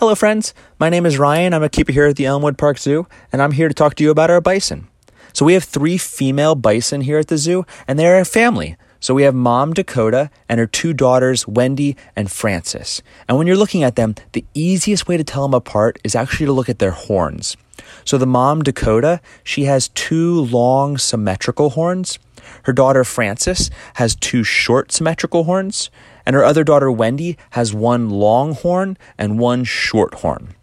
Hello, friends. My name is Ryan. I'm a keeper here at the Elmwood Park Zoo, and I'm here to talk to you about our bison. So, we have three female bison here at the zoo, and they're a family. So, we have mom Dakota and her two daughters, Wendy and Frances. And when you're looking at them, the easiest way to tell them apart is actually to look at their horns. So, the mom Dakota, she has two long symmetrical horns. Her daughter Frances has two short symmetrical horns, and her other daughter Wendy has one long horn and one short horn.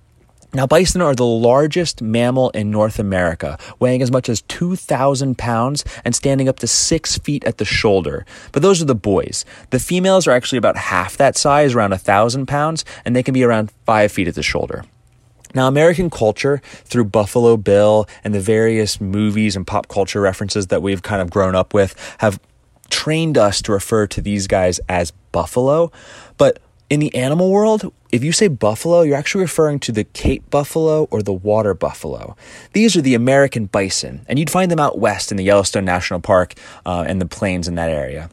Now, bison are the largest mammal in North America, weighing as much as 2,000 pounds and standing up to six feet at the shoulder. But those are the boys. The females are actually about half that size, around 1,000 pounds, and they can be around five feet at the shoulder. Now, American culture, through Buffalo Bill and the various movies and pop culture references that we've kind of grown up with, have trained us to refer to these guys as buffalo. But in the animal world, if you say buffalo, you're actually referring to the Cape buffalo or the water buffalo. These are the American bison, and you'd find them out west in the Yellowstone National Park uh, and the plains in that area.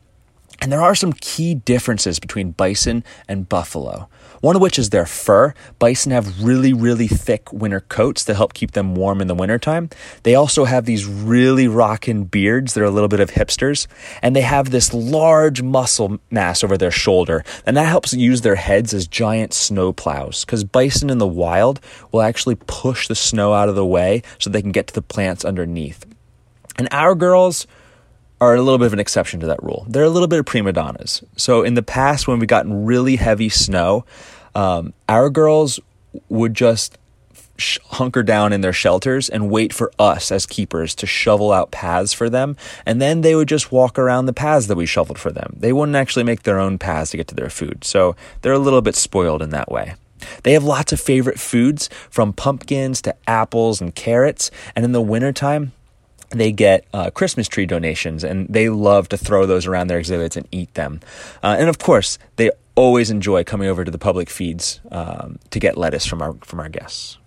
And there are some key differences between bison and buffalo. One of which is their fur. Bison have really, really thick winter coats that help keep them warm in the wintertime. They also have these really rockin' beards that are a little bit of hipsters. And they have this large muscle mass over their shoulder. And that helps use their heads as giant snow plows. Because bison in the wild will actually push the snow out of the way so they can get to the plants underneath. And our girls, are a little bit of an exception to that rule. They're a little bit of prima donnas. So in the past, when we gotten really heavy snow, um, our girls would just sh- hunker down in their shelters and wait for us as keepers to shovel out paths for them. And then they would just walk around the paths that we shoveled for them. They wouldn't actually make their own paths to get to their food. So they're a little bit spoiled in that way. They have lots of favorite foods from pumpkins to apples and carrots. And in the wintertime, they get uh, Christmas tree donations and they love to throw those around their exhibits and eat them. Uh, and of course, they always enjoy coming over to the public feeds um, to get lettuce from our from our guests.